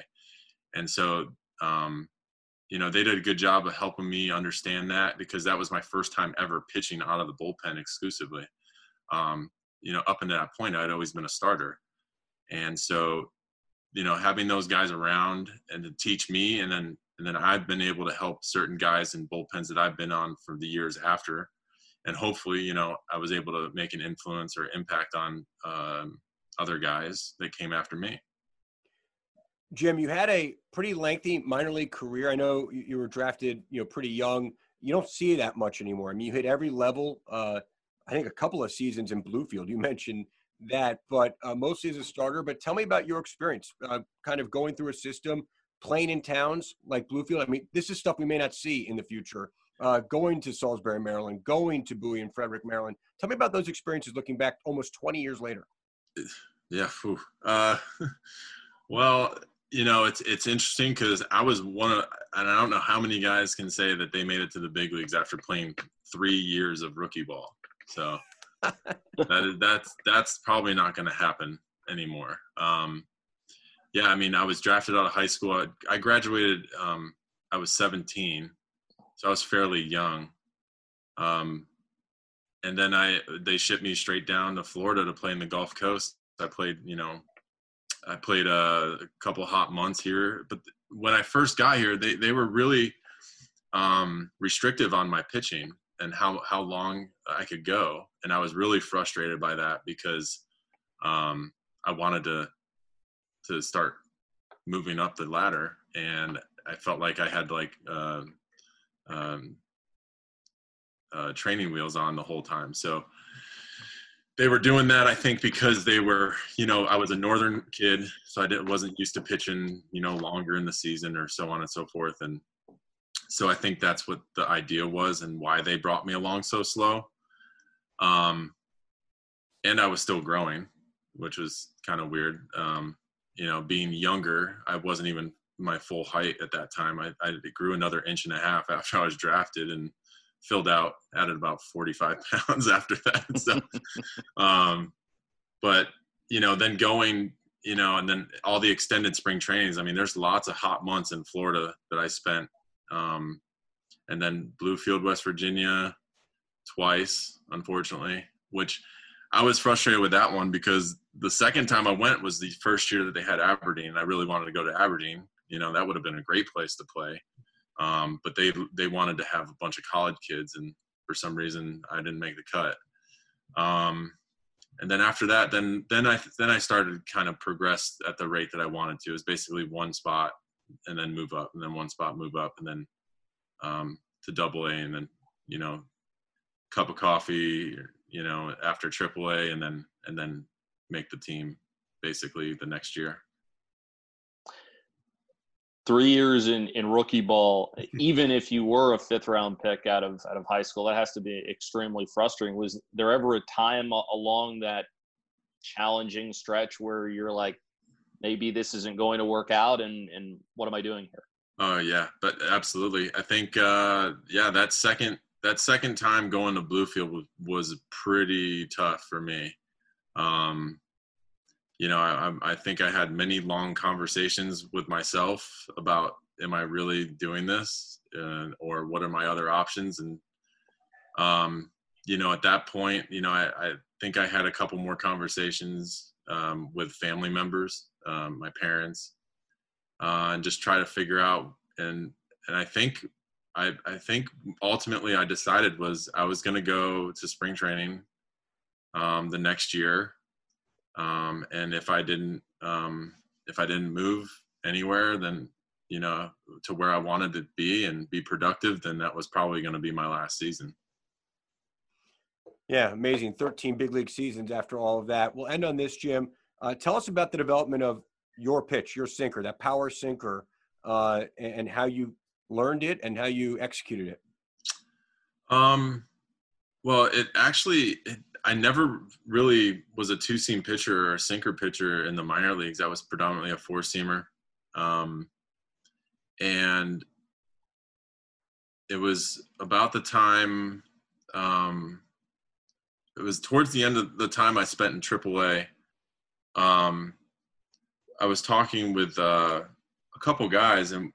F: And so, um, you know, they did a good job of helping me understand that because that was my first time ever pitching out of the bullpen exclusively. Um, you know, up until that point, I'd always been a starter. And so, you know, having those guys around and to teach me, and then and then I've been able to help certain guys in bullpens that I've been on for the years after and hopefully, you know, I was able to make an influence or impact on um, other guys that came after me.
D: Jim, you had a pretty lengthy minor league career. I know you were drafted, you know, pretty young. You don't see that much anymore. I mean, you hit every level. Uh, I think a couple of seasons in Bluefield. You mentioned that, but uh, mostly as a starter. But tell me about your experience, uh, kind of going through a system, playing in towns like Bluefield. I mean, this is stuff we may not see in the future uh, going to Salisbury, Maryland, going to Bowie and Frederick, Maryland. Tell me about those experiences looking back almost 20 years later.
F: Yeah. Uh, well, you know, it's it's interesting because I was one of, and I don't know how many guys can say that they made it to the big leagues after playing three years of rookie ball. So that is that's that's probably not going to happen anymore. Um, yeah, I mean, I was drafted out of high school. I, I graduated. Um, I was 17, so I was fairly young. Um, and then I they shipped me straight down to Florida to play in the Gulf Coast. I played, you know, I played a, a couple hot months here. But when I first got here, they they were really um, restrictive on my pitching and how how long I could go, and I was really frustrated by that because um, I wanted to to start moving up the ladder, and I felt like I had like uh, um, uh, training wheels on the whole time. So they were doing that, I think, because they were, you know, I was a northern kid, so I didn't, wasn't used to pitching, you know, longer in the season or so on and so forth. And so I think that's what the idea was and why they brought me along so slow. Um, and I was still growing, which was kind of weird. Um, you know, being younger, I wasn't even my full height at that time. I, I grew another inch and a half after I was drafted and filled out, added about 45 pounds after that. So, um, but you know, then going, you know, and then all the extended spring trainings. I mean, there's lots of hot months in Florida that I spent. Um, and then Bluefield, West Virginia, twice, unfortunately, which I was frustrated with that one because the second time I went was the first year that they had Aberdeen. I really wanted to go to Aberdeen, you know that would have been a great place to play. Um, but they they wanted to have a bunch of college kids, and for some reason I didn't make the cut. Um, and then after that, then then I then I started kind of progress at the rate that I wanted to. It was basically one spot and then move up, and then one spot move up, and then um, to double A, and then you know, cup of coffee, you know, after triple A, and then and then make the team basically the next year
E: three years in, in rookie ball, even if you were a fifth round pick out of out of high school, that has to be extremely frustrating. Was there ever a time along that challenging stretch where you're like, maybe this isn't going to work out, and and what am I doing here?
F: Oh yeah, but absolutely. I think uh, yeah, that second that second time going to Bluefield was, pretty tough for me. Um, you know, I, I think I had many long conversations with myself about, am I really doing this, and, or what are my other options? And, um, you know, at that point, you know, I, I think I had a couple more conversations um, with family members, um, my parents, uh, and just try to figure out and and I think I I think ultimately I decided was I was going to go to spring training um, the next year, um, and if I didn't um, if I didn't move anywhere, then you know to where I wanted to be and be productive, then that was probably going to be my last season.
D: Yeah, amazing. 13 big league seasons after all of that. We'll end on this, Jim. Uh, tell us about the development of your pitch, your sinker, that power sinker, uh, and, and how you learned it and how you executed it.
F: Um, well, it actually, it, I never really was a two seam pitcher or a sinker pitcher in the minor leagues. I was predominantly a four seamer. Um, and it was about the time, um, it was towards the end of the time I spent in AAA. Um, I was talking with uh, a couple guys, and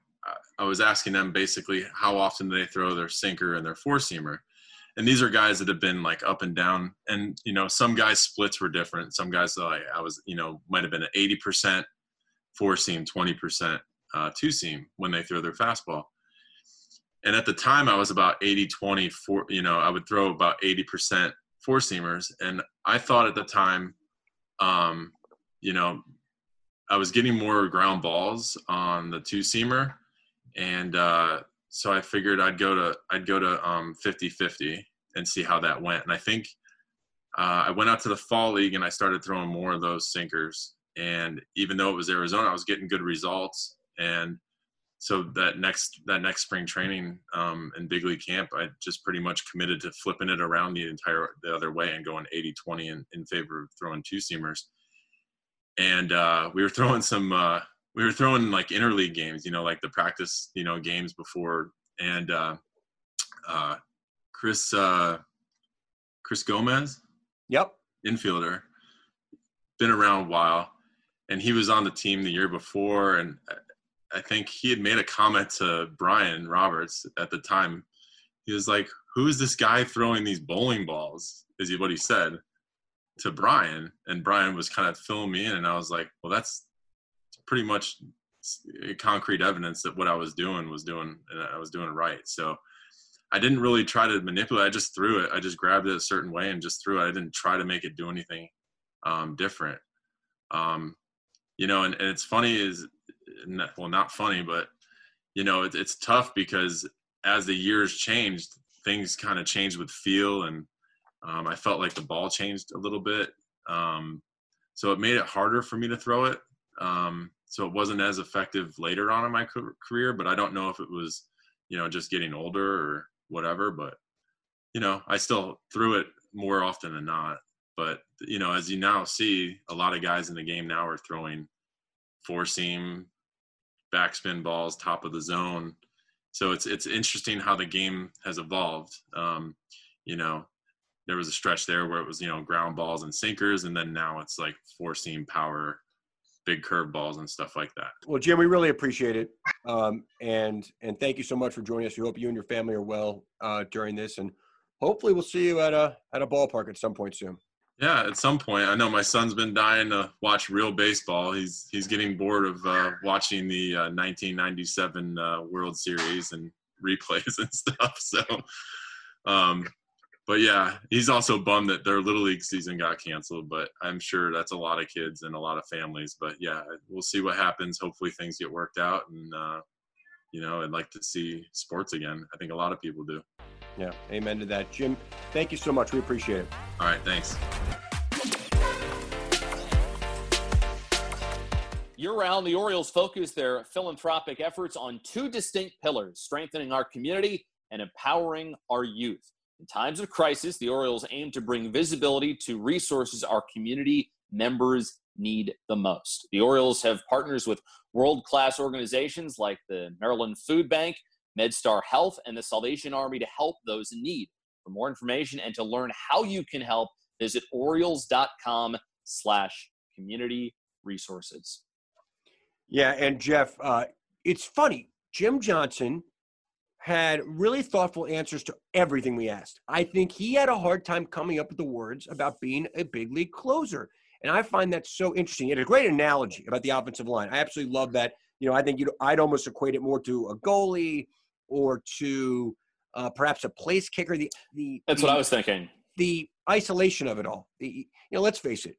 F: I was asking them basically how often they throw their sinker and their four seamer. And these are guys that have been like up and down, and you know some guys splits were different. Some guys like I was, you know, might have been eighty percent four seam, twenty percent uh, two seam when they throw their fastball. And at the time, I was about 80 20, four, you know, I would throw about 80% four seamers. And I thought at the time, um, you know, I was getting more ground balls on the two seamer. And uh, so I figured I'd go to, I'd go to um, 50 50 and see how that went. And I think uh, I went out to the fall league and I started throwing more of those sinkers. And even though it was Arizona, I was getting good results. And so that next that next spring training um, in big league camp i just pretty much committed to flipping it around the entire the other way and going 80 20 in, in favor of throwing two seamers and uh, we were throwing some uh, we were throwing like interleague games you know like the practice you know games before. And uh, uh chris uh, chris gomez?
D: Yep.
F: Infielder. Been around a while. And he was on the team the year before and I think he had made a comment to Brian Roberts at the time. He was like, "Who is this guy throwing these bowling balls?" Is he what he said to Brian? And Brian was kind of filling me in, and I was like, "Well, that's pretty much concrete evidence that what I was doing was doing, and I was doing right." So I didn't really try to manipulate. I just threw it. I just grabbed it a certain way and just threw it. I didn't try to make it do anything um, different. Um, you know, and, and it's funny is well, not funny, but you know, it, it's tough because as the years changed, things kind of changed with feel, and um, I felt like the ball changed a little bit. Um, so it made it harder for me to throw it. Um, so it wasn't as effective later on in my career, but I don't know if it was, you know, just getting older or whatever. But you know, I still threw it more often than not. But you know, as you now see, a lot of guys in the game now are throwing four seam, backspin balls, top of the zone. So it's it's interesting how the game has evolved. Um, you know, there was a stretch there where it was you know ground balls and sinkers, and then now it's like four seam power, big curve balls and stuff like that.
D: Well, Jim, we really appreciate it, um, and and thank you so much for joining us. We hope you and your family are well uh, during this, and hopefully we'll see you at a at a ballpark at some point soon.
F: Yeah, at some point. I know my son's been dying to watch real baseball. He's he's getting bored of uh, watching the uh, 1997 uh, World Series and replays and stuff. So, um, but yeah, he's also bummed that their little league season got canceled. But I'm sure that's a lot of kids and a lot of families. But yeah, we'll see what happens. Hopefully things get worked out, and uh, you know, I'd like to see sports again. I think a lot of people do.
D: Yeah, amen to that. Jim, thank you so much. We appreciate it.
F: All right, thanks.
E: Year round, the Orioles focus their philanthropic efforts on two distinct pillars strengthening our community and empowering our youth. In times of crisis, the Orioles aim to bring visibility to resources our community members need the most. The Orioles have partners with world class organizations like the Maryland Food Bank MedStar Health, and the Salvation Army to help those in need. For more information and to learn how you can help, visit Orioles.com slash community resources.
D: Yeah, and Jeff, uh, it's funny. Jim Johnson had really thoughtful answers to everything we asked. I think he had a hard time coming up with the words about being a big league closer. And I find that so interesting. He had a great analogy about the offensive line. I absolutely love that You know, I think you I'd almost equate it more to a goalie or to uh, perhaps a place kicker. The the
E: That's
D: the,
E: what I was thinking.
D: The isolation of it all. The, you know, let's face it.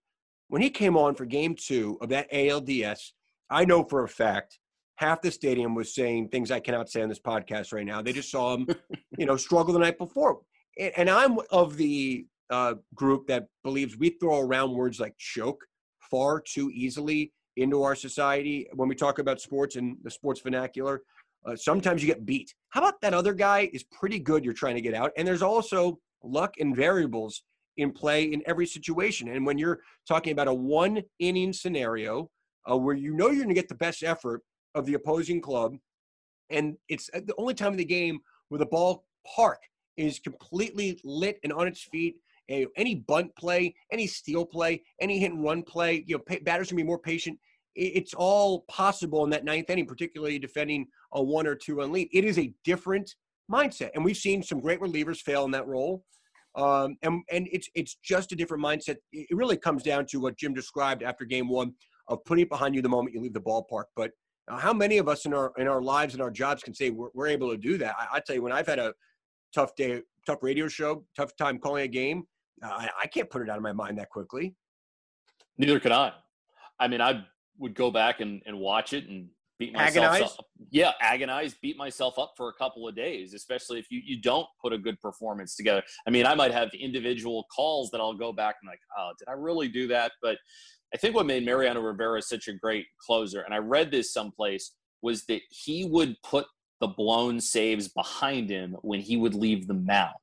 D: When he came on for Game Two of that ALDS, I know for a fact half the stadium was saying things I cannot say on this podcast right now. They just saw him, you know, struggle the night before. And, and I'm of the uh, group that believes we throw around words like choke far too easily into our society when we talk about sports and the sports vernacular. Uh, sometimes you get beat. How about that other guy is pretty good you're trying to get out? And there's also luck and variables in play in every situation. And when you're talking about a one inning scenario uh, where you know you're going to get the best effort of the opposing club, and it's uh, the only time in the game where the ball park is completely lit and on its feet. Any bunt play, any steal play, any hit and run play, you know, batters can be more patient. It's all possible in that ninth inning, particularly defending a one or two run lead. It is a different mindset, and we've seen some great relievers fail in that role. Um, and and it's it's just a different mindset. It really comes down to what Jim described after game one of putting it behind you the moment you leave the ballpark. But how many of us in our in our lives and our jobs can say we're, we're able to do that? I, I, tell you, when I've had a tough day, tough radio show, tough time calling a game, uh, I, I can't put it out of my mind that quickly.
E: Neither can I. I mean, I would go back and, and watch it and beat myself
D: agonize?
E: up. Yeah, agonize, beat myself up for a couple of days, especially if you, you don't put a good performance together. I mean, I might have individual calls that I'll go back and like, oh, did I really do that? But I think what made Mariano Rivera such a great closer, and I read this someplace, was that he would put the blown saves behind him when he would leave the mound,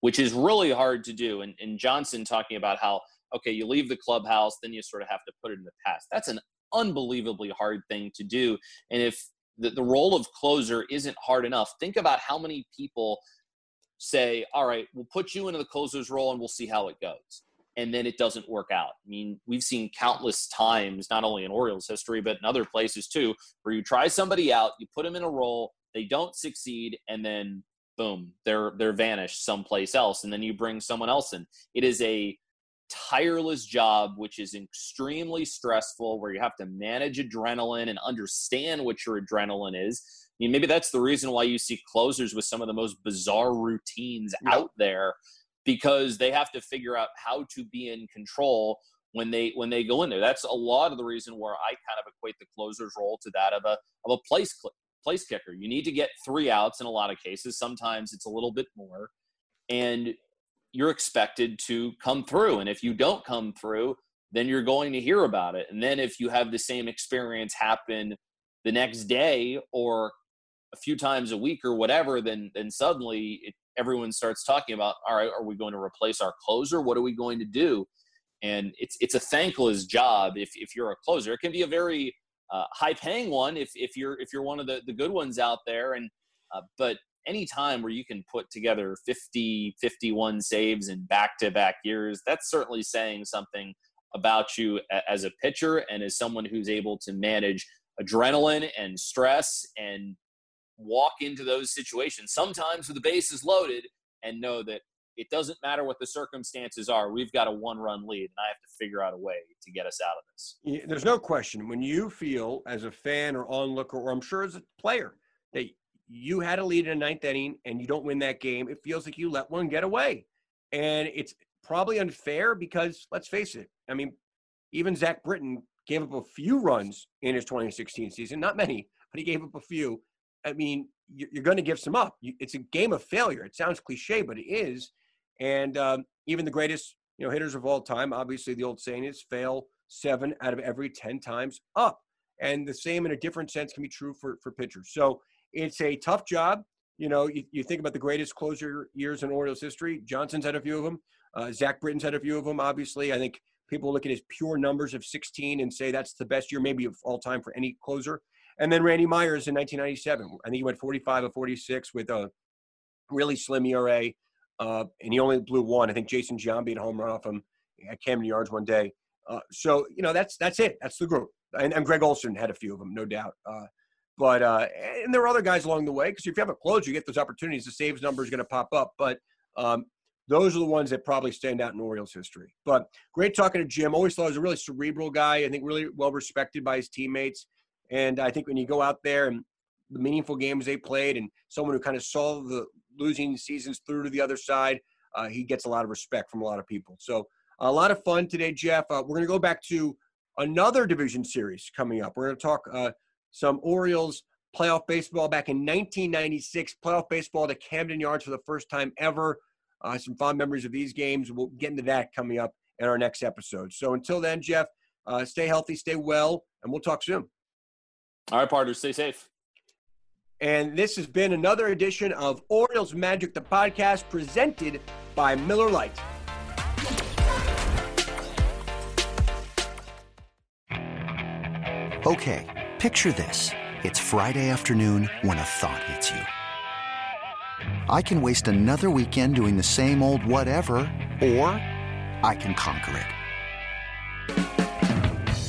E: which is really hard to do. And, and Johnson talking about how, okay, you leave the clubhouse, then you sort of have to put it in the past. That's an unbelievably hard thing to do. And if the, the role of closer isn't hard enough, think about how many people say, all right, we'll put you into the closer's role and we'll see how it goes. And then it doesn't work out. I mean, we've seen countless times, not only in Orioles history, but in other places too, where you try somebody out, you put them in a role, they don't succeed, and then boom, they're they're vanished someplace else, and then you bring someone else in. It is a tireless job, which is extremely stressful, where you have to manage adrenaline and understand what your adrenaline is. I mean, maybe that's the reason why you see closers with some of the most bizarre routines out there, because they have to figure out how to be in control when they when they go in there. That's a lot of the reason where I kind of equate the closer's role to that of a of a place place kicker. You need to get three outs in a lot of cases. Sometimes it's a little bit more, and you're expected to come through. And if you don't come through, then you're going to hear about it. And then if you have the same experience happen the next day or a few times a week or whatever, then then suddenly it, everyone starts talking about, all right, are we going to replace our closer? What are we going to do? And it's it's a thankless job if if you're a closer. It can be a very uh, high paying one if if you're if you're one of the the good ones out there. And uh, but any time where you can put together 50 51 saves in back to back years, that's certainly saying something about you as a pitcher and as someone who's able to manage adrenaline and stress and walk into those situations sometimes with the bases loaded and know that it doesn't matter what the circumstances are. We've got a one run lead, and I have to figure out a way to get us out of this.
D: There's no question when you feel as a fan or onlooker, or I'm sure as a player, that you had a lead in a ninth inning and you don't win that game, it feels like you let one get away. And it's probably unfair because let's face it, I mean, even Zach Britton gave up a few runs in his 2016 season, not many, but he gave up a few. I mean, you're going to give some up. It's a game of failure. It sounds cliche, but it is. And um, even the greatest, you know, hitters of all time, obviously the old saying is fail seven out of every 10 times up. And the same in a different sense can be true for, for pitchers. So it's a tough job. You know, you, you think about the greatest closer years in Orioles history. Johnson's had a few of them. Uh, Zach Britton's had a few of them, obviously. I think people look at his pure numbers of 16 and say that's the best year maybe of all time for any closer. And then Randy Myers in 1997. I think he went 45 of 46 with a really slim ERA. Uh, and he only blew one. I think Jason Giambi had a home run off him at Camden Yards one day. Uh, so you know that's that's it. That's the group. And, and, Gregg Olson had a few of them, no doubt. Uh, but uh, and there are other guys along the way because if you have a close, you get those opportunities. The saves number is going to pop up. But um, those are the ones that probably stand out in Orioles history. But great talking to Jim. Always thought he was a really cerebral guy. I think really well respected by his teammates. And I think when you go out there and the meaningful games they played, and someone who kind of saw the losing seasons through to the other side, uh, he gets a lot of respect from a lot of people. So a lot of fun today, Jeff. Uh, we're going to go back to another division series coming up. We're going to talk uh, some Orioles playoff baseball back in 1996, playoff baseball to Camden Yards for the first time ever. Uh, some fond memories of these games. We'll get into that coming up in our next episode. So until then, Jeff, uh, stay healthy, stay well, and we'll talk soon.
E: All right, partners, stay safe.
D: And this has been another edition of Orioles Magic, the podcast presented by Miller Lite.
G: Okay, picture this. It's Friday afternoon when a thought hits you. I can waste another weekend doing the same old whatever, or I can conquer it.